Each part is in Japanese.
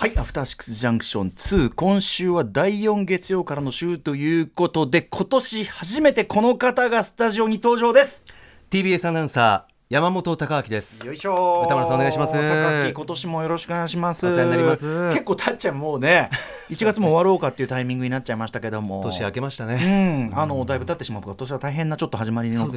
はい、アフターシックスジャンクション2今週は第4月曜からの週ということで今年初めてこの方がスタジオに登場です。TBS アナウンサー山本貴明です。よいしょ。歌丸さんお願いします。高木今年もよろしくお願いします。お世話になります。結構たっちゃんもうね。1月も終わろうかっていうタイミングになっちゃいましたけども。年明けましたうね、ん、あのだいぶ経ってしまう。今年は大変なちょっと始まりの、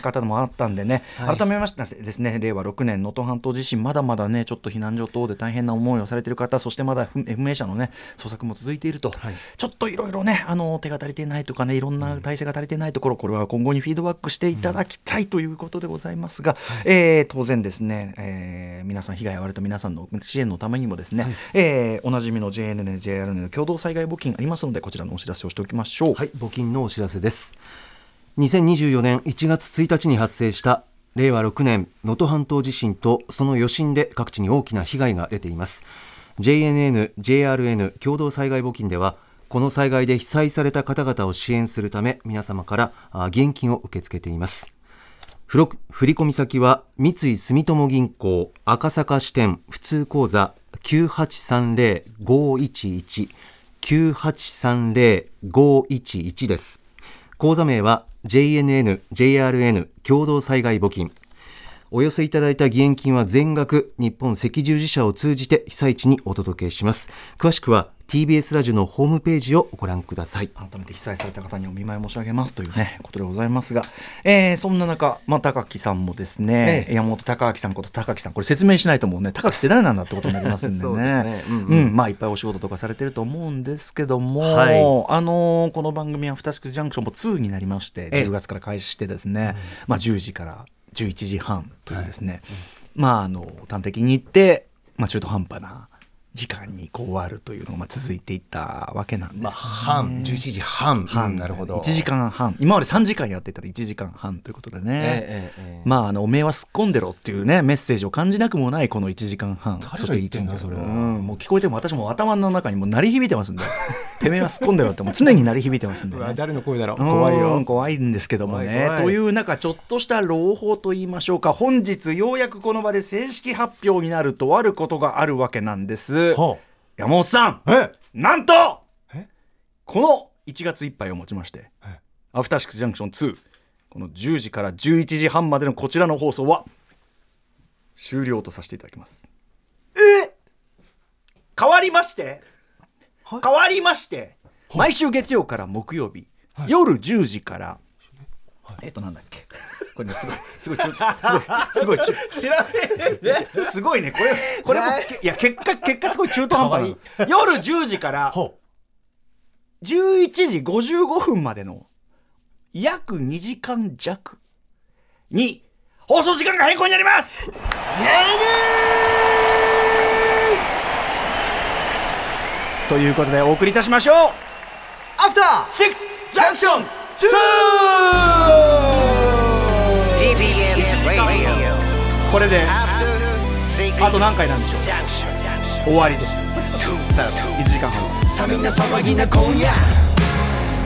方でもあったんでね、はい。改めましてですね令和6年能登半島地震まだまだねちょっと避難所等で大変な思いをされている方そしてまだ不不明者のね捜索も続いていると、はい。ちょっといろいろねあの手が足りてないとかねいろんな体制が足りてないところこれは今後にフィードバックしていただきたいということでございますが、えー当然ですね、えー皆さん被害を遭われた皆さんの支援のためにもですね、えーおなじみの JNN、JRN の共同災害募金ありますのでこちらのお知らせをしておきましょう。はい募金のお知らせです。2024年1月1日に発生した令和6年能登半島地震とその余震で各地に大きな被害が出ています。JNN、JRN 共同災害募金ではこの災害で被災された方々を支援するため皆様からあ義援金を受け付けています振込先は三井住友銀行赤坂支店普通口座9830-511 9830-511です。口座名は JNN、JRN 共同災害募金。お寄せいただいた義援金は全額日本赤十字社を通じて被災地にお届けします。詳しくは TBS ラジオのホームページをご覧ください。改めて被災された方にお見舞い申し上げますというね、ことでございますが、えーそんな中、まあ、高木さんもですね、ええ。山本高明さんこと高木さん、これ説明しないともうね、高木って誰なんだってことになりますんでね。ね、うんううんんまあ、いっぱいお仕事とかされてると思うんですけども、はい。あのーこの番組は、アフターシックスジャンクションも2になりまして、ええ。10月から開始してですね、まあ、10時から11時半というですね、まあ、あの端的に言って、まあ、中途半端な時間にこう終わるというのがまあ続いていったわけなんです、ね。まあ、半11時半。半、うんなるほど。1時間半。今まで3時間やってたら1時間半ということでね、えええまああのおめえはすっ込んでろっていうねメッセージを感じなくもないこの1時間半。誰が言ってんだそれは。うん。もう聞こえても私も頭の中にもう鳴り響いてますんで。てめえはすっ込んでろって。もう常に鳴り響いてますんで、ね、誰の声だろう。うん怖いんですけどもね。怖い怖い。という中ちょっとした朗報と言いましょうか。本日ようやくこの場で正式発表になるとあることがあるわけなんですは山本さん。なんとえ？この1月いっぱいをもちましてはい「アフターシックスジャンクション2」この10時から11時半までのこちらの放送は終了とさせていただきます。え？変わりましてはい。変わりまして毎週月曜から木曜日、夜10時から、えっとなんだっけこれねすごいすごいすごいすごいすごいねこれこれもいや結果結果すごい中途半端に夜10時から11時55分までの約2時間弱に放送時間が変更になりますイエーということでお送りいたしましょうアフターシックスジャンクション 2! これで。あと何回なんでしょう？終わりです。さあ1時間半。さみな騒ぎな今夜。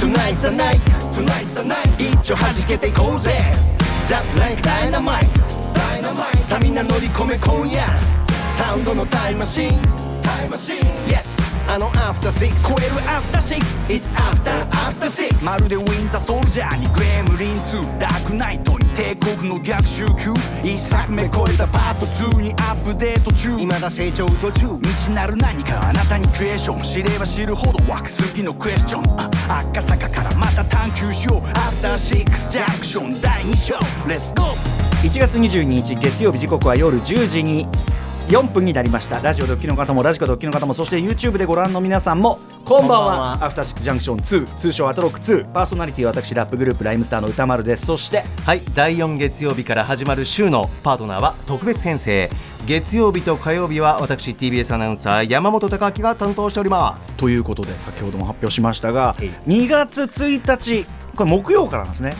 Tonight's the night. Tonight's はじけていこうぜ。Just like dynamite. さみな乗り込め今夜。サウンドのタイムマシン,タイムマシン、yes. あの After Six 超える After Six It's After After Six まるでウィンターソルジャーにグレムリン2ダークナイトに帝国の逆襲級。一作目超えたパート2にアップデート中。未だ成長途中。未知なる何かあなたにクエスチョン知れば知るほど湧く次のクエスチョン。あ赤坂からまた探求しよう。アフターシックスジャンクション第2章。レッツゴー1月22日月曜日時刻は夜10時に4分になりました。ラジオドッキの方もラジコドッキの方もそして YouTube でご覧の皆さんもこんばんは。アフターシックスジャンクション2通称アトロック2パーソナリティは私ラップグループライムスターの歌丸です。そしてはい第4月曜日から始まる週のパートナーは特別編成。月曜日と火曜日は私 TBS アナウンサー山本貴明が担当しております。ということで先ほども発表しましたがえい2月1日これ木曜からなんですね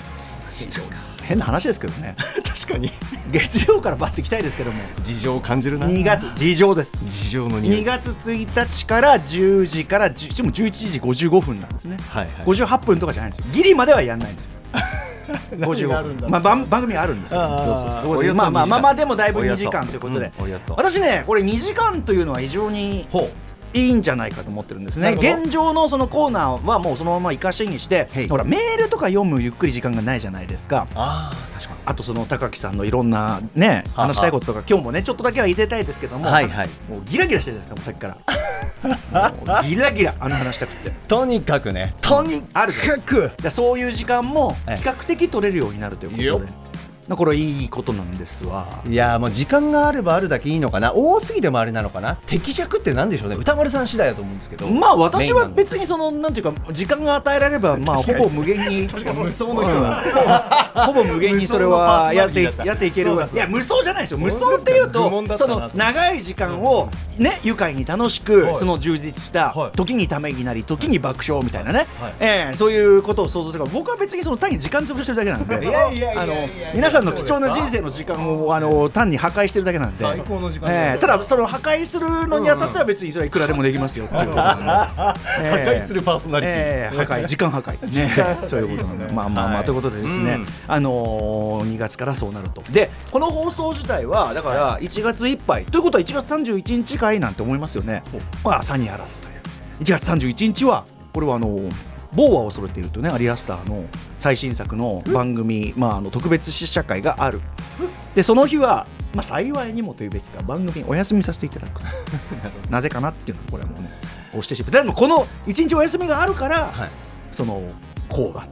変な話ですけどね。確かに。月曜からバッていきたいですけども。事情を感じるな。2月事情です。事情の2月1日から10時から10しかも11時55分なんですね、はいはい。58分とかじゃないんですよ。ギリまではやんないんですよ。何があるんだ55まあ、番番組はあるんですけどまあまあ2まあまあでもだいぶ2時間ということで、うん私ねこれ2時間というのは非常にほういいんじゃないかと思ってるんですね。現状のそのコーナーはもうそのまま生かしにしてはい。ほらメールとか読むゆっくり時間がないじゃないですか。ああ確かに。あとその高木さんのいろんなね話したいこととか今日もねちょっとだけは入れたいですけども、はいはい。もうギラギラしてるじゃないですかさっきから。ギラギラあの話したくって。とにかくね。とにかく。でそういう時間も比ええ較的取れるようになるということでだからこれいいことなんですわ。いやーもう時間があればあるだけいいのかな。多すぎてもあれなのかな。適尺ってなんでしょうね。歌丸さん次第だと思うんですけど。まあ私はに別にそのなんていうか時間が与えられればまあほぼ無限に。無双の人だ。ほぼ 無限にそれはやってやっていけるいや無双じゃないですよ。無双っていうとその長い時間をね愉快に楽しくはい。その充実したはい。時にためになり時に爆笑みたいなね。はい。ええそういうことを想像するから僕は別にその単に時間潰してるだけなんで。いやいやいやいやあの皆さんの貴重な人生の時間をあの単に破壊してるだけなんで。最高の時間ええ。ただその破壊するのにあたっては別にそれはいくらでもできますよ。っていうことなんで。破壊するパーソナリティ。ええ。破壊時間破壊。ね。そういうことなんで。まあまあまあ、はい。ということでですね、うん。あのー、2月からそうなると。でこの放送自体はだから1月いっぱい。ということは1月31日かいなんて思いますよね。まあ朝にあらずという。1月31日はこれはあのー某は恐れているとねアリアスターの最新作の番組、まあ、あの特別試写会がある。でその日は、まあ、幸いにもというべきか番組お休みさせていただく なぜかなっていうのはこれはもうね押してしまうでもこの1日お休みがあるから、はい。そのこうが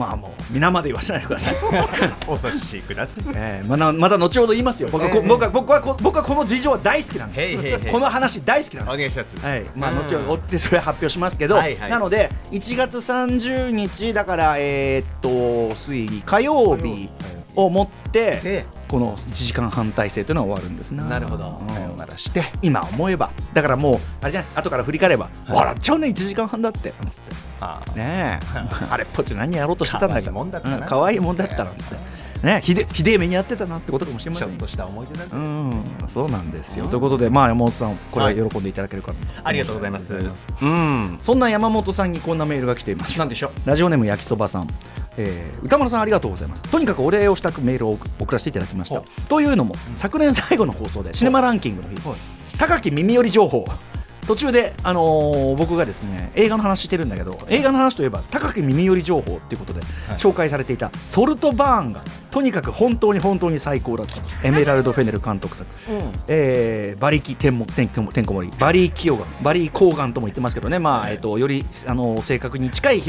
まあもう皆まで言わせないでください、お察しください。えーまだまだ後ほど言いますよ。僕はこええ。僕は僕はこ僕はこの事情は大好きなんです。この話大好きなんです。お願いします。はい。まあ、うん。後ほど追ってそれは発表しますけど、はいはい。なので1月30日だからえーっと水火曜日をもってでこの1時間半体制というのは終わるんですねなるほど。うんさようならして今思えば。だからもうあれじゃない後から振り返れば、笑っちゃうね1時間半だって。なんつって。あーねえ あれっぽっち何やろうとしてたんだか可愛いもんだったな。うん可愛いもんだったなんつってねひでひでえ目にやってたなってことかもしれませんちょっとした思い出だったうんそうなんですよ。ということでまあ山本さんこれは喜んでいただけるかな。ありがとうございます。うん。そんな山本さんにこんなメールが来ています。なんでしょう？ラジオネーム焼きそばさん、えー歌丸さんありがとうございます。とにかくお礼をしたくメールを送らせていただきました。ほというのも昨年最後の放送でシネマランキングの日高き耳寄り情報途中で、あのー僕がですね映画の話してるんだけど映画の話といえば高き耳寄り情報っていうことで紹介されていた「ソルトバーン」がとにかく本当に本当に最高だったエメラルド・フェネル監督作、えー、バリキ天も天天天こ盛り。バリー・キヨガンバリー・コーガンとも言ってますけどね、まあえっとよりあの正確に近い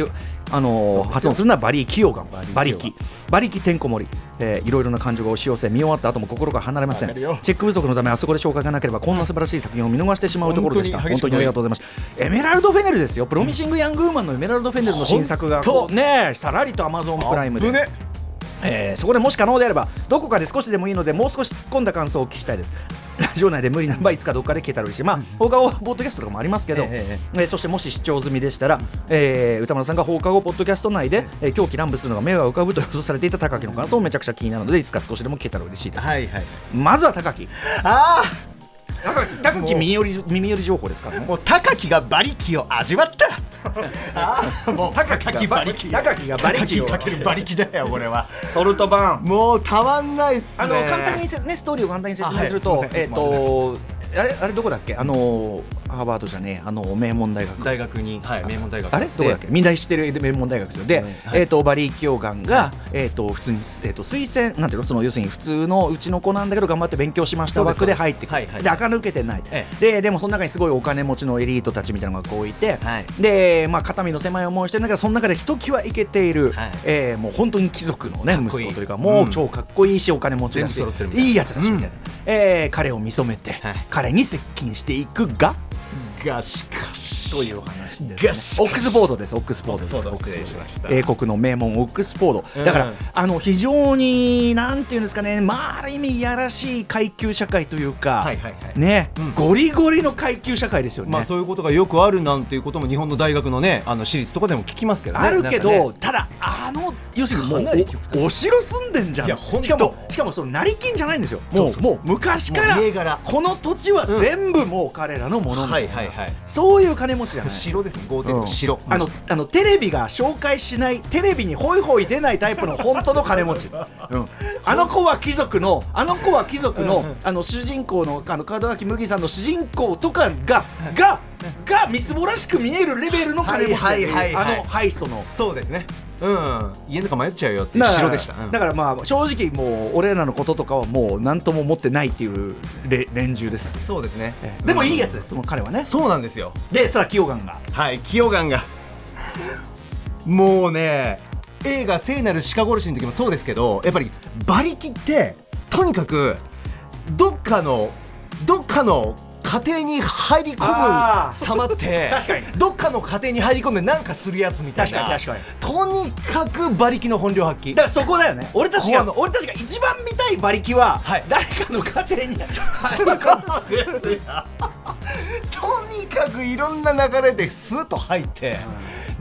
あの発音するのはバリー・キヨガンバリキバリキ。てんこ盛り、えー、いろいろな感情が押し寄せ見終わった後も心が離れません。チェック不足のためあそこで紹介がなければこんな素晴らしい作品を見逃してしまうところでした。本当にありがとうございます。エメラルド・フェネルですよ。プロミシング・ヤング・ウーマンのエメラルド・フェネルの新作がねさらりとアマゾンプライムでえーそこでもし可能であればどこかで少しでもいいのでもう少し突っ込んだ感想を聞きたいです。ラジオ内で無理ならばいつかどっかで聞けたら嬉しいまあ放課後ポッドキャストとかもありますけど、ええーそしてもし視聴済みでしたら、えー歌丸さんが放課後ポッドキャスト内で、えー狂気乱舞するのが目が浮かぶと予想されていた高木の感想めちゃくちゃ気になるのでいつか少しでも聞けたら嬉しいです。はいはい。まずは高木。あ高木高木耳寄り耳寄り情報ですか？らねあもう高木が馬力を味わったああもう高木馬力高木が馬力かける馬力だよこれは。ソルトバーン。もうたまんないっすね。あの簡単にせねストーリーを簡単に説明するあと、えっ、とあれあれどこだっけ？あのハーバードじゃねえあの名門大学。大学にはい名門大学。あれ？どこだっけ？みんな知ってる名門大学ですよ。で、はい。えっ、とバリー・キヨガンが、えっ、と普通にえっ、と推薦なんていうの？その要するに普通のうちの子なんだけど頑張って勉強しました枠で入ってくる、はいはい。で垢抜けてない、えででもその中にすごいお金持ちのエリートたちみたいなのがこういて、はい。でまあ肩身の狭い思いをしてるんだけどその中でひときわイケている、はい。えーもう本当に貴族のね息子というかもう超かっこいいしお金持ちだしいな。いいやつだしみたいな、えー彼を見初めて、はい。彼に接近していくががしかし。という話です、がしオックスフォードです。オックスフォードです。オックスフォード。英国の名門オックスフォード。だから、うんあの非常になんていうんですかねまあある意味いやらしい階級社会というか、はいはいはい。ね、うん。ゴリゴリの階級社会ですよね、まあそういうことがよくあるなんていうことも日本の大学のねあの私立とかでも聞きますけどね。あるけど、ね。ただあの要するにもうおお城住んでんじゃん。しかもしかもその成金じゃないんですよ。もうもう昔からこの土地は全部もう彼らのものみたいな。はいはいはいそういう金持持ちじゃない。白ですね5.5うん。白あのあのテレビが紹介しないテレビにホイホイ出ないタイプの本当の金持ち、うん。あの子は貴族のあの子は貴族の,、あの主人公のあの門脇麦さんの主人公とかがががみすぼらしく見えるレベルの金持ちはいはいはいはい。あの敗訴の。そうですねうん。家の中迷っちゃうよってだから白でした、うん。だからまあ正直もう俺らのこととかはもう何とも思ってないっていうれ連中です。そうですね。でもいいやつですその彼はね。そうなんですよ。でさら清ガンが。はい清眼が。もうね映画「聖なる鹿殺し」の時もそうですけどやっぱり馬力ってとにかくどっかのどっかの家庭に入り込む様って 確かに。どっかの家庭に入り込んでなんかするやつみたいな。確かに確とにかく馬力の本領発揮。だからそこだよね。俺たちが俺たちが一番見たい馬力は、はい。誰かの家庭に。とにかくいろんな流れでスッと入って、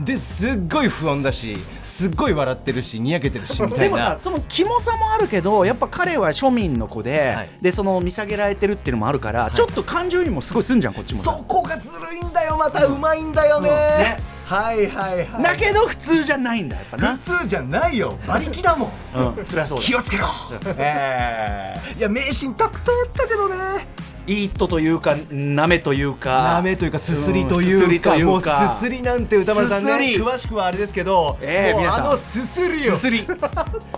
ですっごい不穏だしすっごい笑ってるしにやけてるしみたいな。でもさそのキモさもあるけどやっぱ彼は庶民の子で、はい。でその見下げられてるっていうのもあるから、ちょっと感情にもすごいすんじゃんこっちもさ。そこがずるいんだよまたうまいんだよね,、うん。ね。はいはいはい。だけど普通じゃないんだやっぱな、普通じゃないよ。馬力だもん。うん、そりゃそうだ気をつけろ。ええいや名シーンたくさんあったけどねイートというかなめというか。なめというかすすりというか,、うんすすりというか。もうすすりなんて歌丸さんね。すすり。詳しくはあれですけど、ええ皆さん。あのすすりよ。すすり。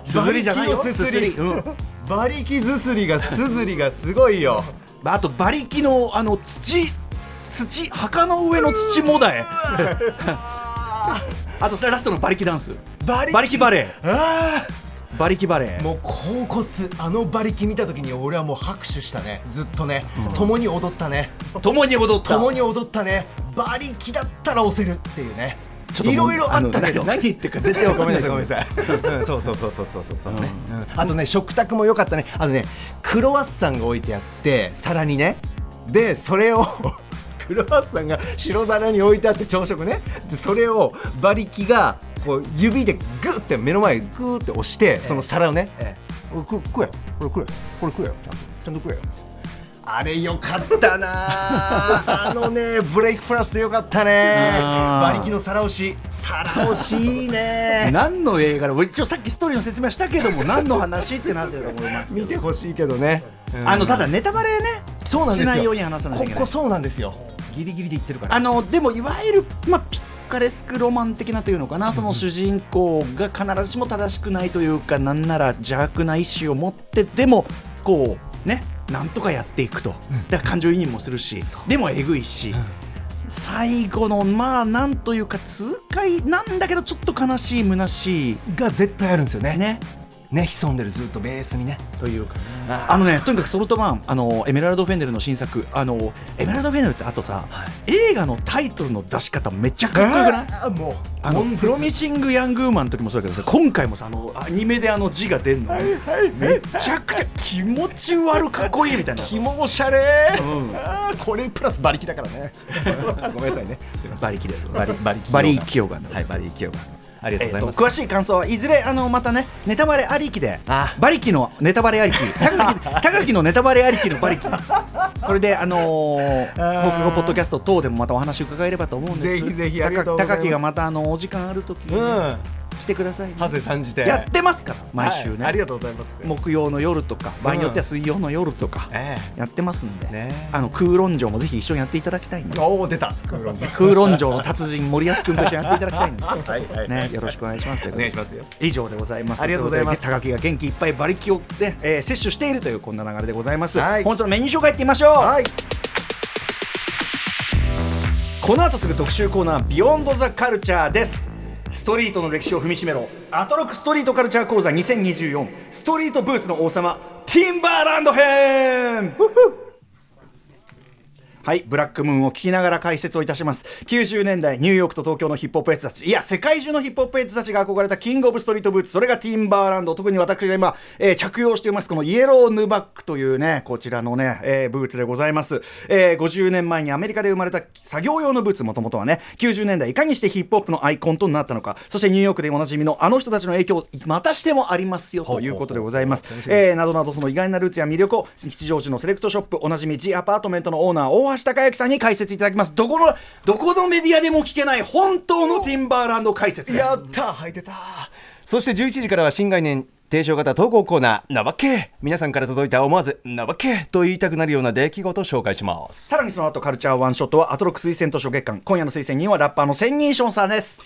すすりじゃないよ。すすり。うん。馬力すすりがすずりがすごいよ。あと馬力のあの土。土。墓の上の土もだえ。あとそれラストの馬力ダンス。馬力？バレー。あ馬力バレー。ーもう甲骨あの馬力見た時に俺はもう拍手したね。ずっとね、共に踊ったね。共に踊った。共に踊ったね。馬力だったら押せるっていうね。いろいろあったけど。何言ってるか全然ごめんんなさい。ごめんなさい、うん、そうそうそうそうそうそうそうね、うんあとね食卓も良かったねあのねクロワッサンが置いてあって皿にねでそれをクロワッサンが白皿に置いてあって朝食ねでそれを馬力がこう指でグッて目の前にグーって押して、その皿をね、えこれ食食えよこれ食えよこれ食えよちゃん。とちゃんと食えよあれよかったなあ あのねブレイクフラストよかったね。馬力の皿押し。皿押しいいね。何の映画で俺一応さっきストーリーの説明はしたけども何の話ってなってると思います 見てほしいけどね、うん。あのただネタバレねそうなんですよ。しないように話さないけない。ここそうなんですよ。ギリギリで言ってるから。あのでもいわゆる、まあ、ピッカレスクロマン的なというのかな。その主人公が必ずしも正しくないというかなんなら邪悪な意志を持ってでもこうねなんとかやっていくと、だから感情移入もするしでもえぐいし、最後のまあなんというか痛快なんだけどちょっと悲しい虚しい。が絶対あるんですよね。ねね潜んでるずっとベースにね。というかね。あのねとにかくソルトマンあのエメラルド・フェンネルの新作。あのエメラルド・フェンネルってあとさ、映画のタイトルの出し方めっちゃかっこよくない？あもうあのプロミシング・ヤング・ウーマンの時もそうだけどさ今回もさあのアニメであの字が出んの、めちゃくちゃ気持ち悪かっこいいみたいな。肝おしゃれうん。これプラス馬力だからね。ごめんなさいね。すいません。馬力です。馬力。馬力。バリー・キヨガンはい馬力清がありがとうございます、詳しい感想はいずれあのまたねネタバレありきであ。馬力のネタバレありき。高木高木のネタバレありきの馬力これであのー僕のポッドキャスト等でもまたお話伺えればと思うんです。ぜひぜひ高木がまたあのお時間ある時にね、うん来てくださいね、ハセさんじて。やってますから毎週ね、はいありがとうございます。木曜の夜とか場合によっては水曜の夜とかえやってますんで、ね。あの空論城もぜひ一緒にやっていただきたいんで。えおお出た。空 論空論城の達人森保君と一緒にやっていただきたいんで、はいはいね、よろしくお願いしますお願いしますよ。以上でございます。ありがとうございます。高木が元気いっぱい馬力を、ねえー摂取しているというこんな流れでございます、はい。本日のメニュー紹介いってみましょう、はい。この後すぐ特集コーナー「ビヨンド・ザ・カルチャー」ですストリートの歴史を踏みしめろ。アトロクストリートカルチャー講座2024ストリートブーツの王様ティンバーランド編。はい、ブラックムーンを聞きながら解説をいたします。90年代、ニューヨークと東京のヒップホップヘッズたち、いや、世界中のヒップホップヘッズたちが憧れたキングオブストリートブーツ、それがティンバーランド、特に私が今、えー着用しています、このイエローヌバックというね、こちらのね、えーブーツでございます。えー50年前にアメリカで生まれた作業用のブーツ、もともとはね、90年代、いかにしてヒップホップのアイコンとなったのか、そしてニューヨークでおなじみのあの人たちの影響、またしてもありますよ、ということでございます。えーなどなど、その意外なルーツや魅力を、吉祥寺のセレクトショップ、おなじみ G アパートメントのオーナー、大橋貴之さんに解説いただきます。どこのどこのメディアでも聞けない本当のティンバーランド解説です。やった履いてた。そして11時からは新概念提唱型投稿コーナーなわけ。皆さんから届いた思わずなわけと言いたくなるような出来事を紹介します。さらにその後カルチャーワンショットはアトロック推薦図書月間。今夜の推薦人はラッパーの千人ションさんです。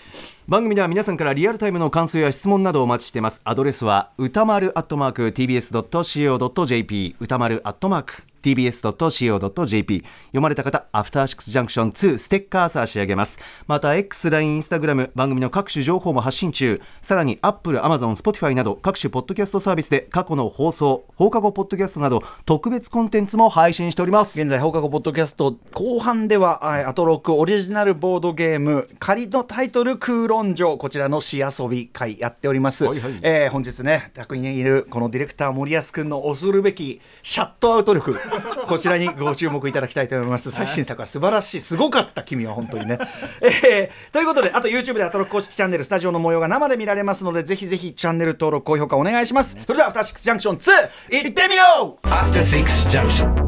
番組では皆さんからリアルタイムの感想や質問などをお待ちしています。アドレスは歌丸アットマーク TBS.CO.JP 歌丸アットマーク tbs.co.jp 読まれた方アフターシックスジャンクション2ステッカー差し上げます。また X、LINE、Instagram 番組の各種情報も発信中。さらに Apple、Amazon、Spotify など各種ポッドキャストサービスで過去の放送放課後ポッドキャストなど特別コンテンツも配信しております。現在放課後ポッドキャスト後半ではあアトロクオリジナルボードゲーム仮のタイトル空論城こちらのし遊び会やっております、はいはい。えー本日ね宅にいるこのディレクター森保君の恐るべきシャットアウト力 こちらにご注目いただきたいと思います。最新作は素晴らしい。すごかった君は本当にね、えーということであと YouTube でアトロク公式チャンネルスタジオの模様が生で見られますのでぜひぜひチャンネル登録高評価お願いします。それではアフターシックスジャンクション2いってみよう! After Six Junction